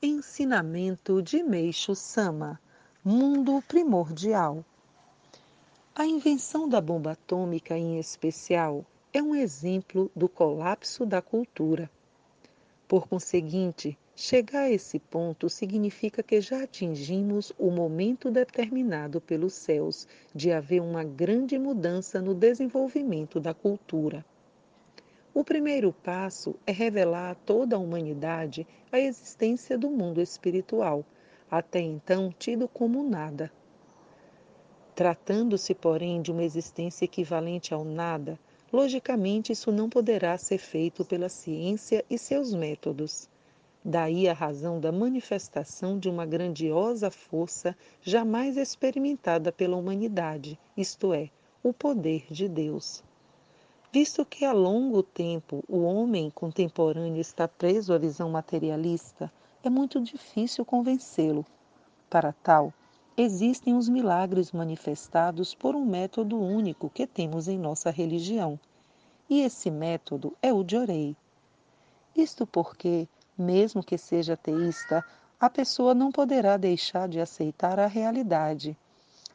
Ensinamento de Meixo Sama Mundo Primordial A invenção da bomba atômica, em especial, é um exemplo do colapso da cultura. Por conseguinte, chegar a esse ponto significa que já atingimos o momento determinado pelos céus de haver uma grande mudança no desenvolvimento da cultura. O primeiro passo é revelar a toda a humanidade a existência do mundo espiritual, até então tido como nada. Tratando-se, porém, de uma existência equivalente ao nada, logicamente isso não poderá ser feito pela ciência e seus métodos. Daí a razão da manifestação de uma grandiosa força jamais experimentada pela humanidade, isto é, o poder de Deus. Visto que há longo tempo o homem contemporâneo está preso à visão materialista, é muito difícil convencê-lo. Para tal, existem os milagres manifestados por um método único que temos em nossa religião. E esse método é o de Orei. Isto porque, mesmo que seja ateísta, a pessoa não poderá deixar de aceitar a realidade.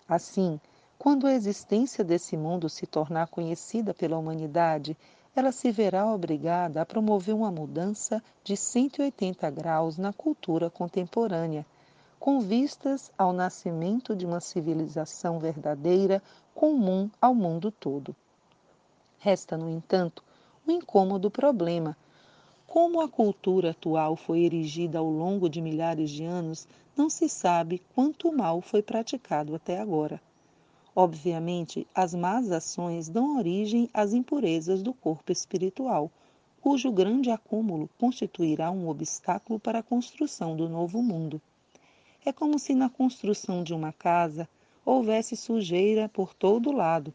Assim, quando a existência desse mundo se tornar conhecida pela humanidade, ela se verá obrigada a promover uma mudança de 180 graus na cultura contemporânea, com vistas ao nascimento de uma civilização verdadeira comum ao mundo todo. Resta, no entanto, o um incômodo problema. Como a cultura atual foi erigida ao longo de milhares de anos, não se sabe quanto mal foi praticado até agora. Obviamente, as más ações dão origem às impurezas do corpo espiritual, cujo grande acúmulo constituirá um obstáculo para a construção do novo mundo. É como se na construção de uma casa houvesse sujeira por todo lado,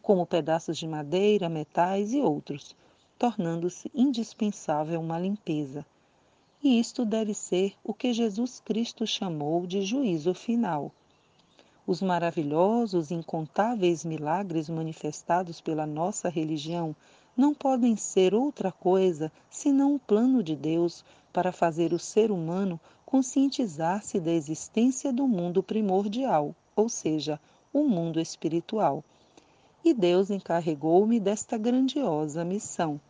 como pedaços de madeira, metais e outros, tornando-se indispensável uma limpeza. E isto deve ser o que Jesus Cristo chamou de juízo final os maravilhosos e incontáveis milagres manifestados pela nossa religião não podem ser outra coisa senão o plano de Deus para fazer o ser humano conscientizar-se da existência do mundo primordial, ou seja, o mundo espiritual. E Deus encarregou-me desta grandiosa missão.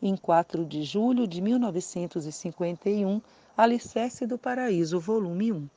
Em 4 de julho de 1951, Alicerce do Paraíso, volume 1.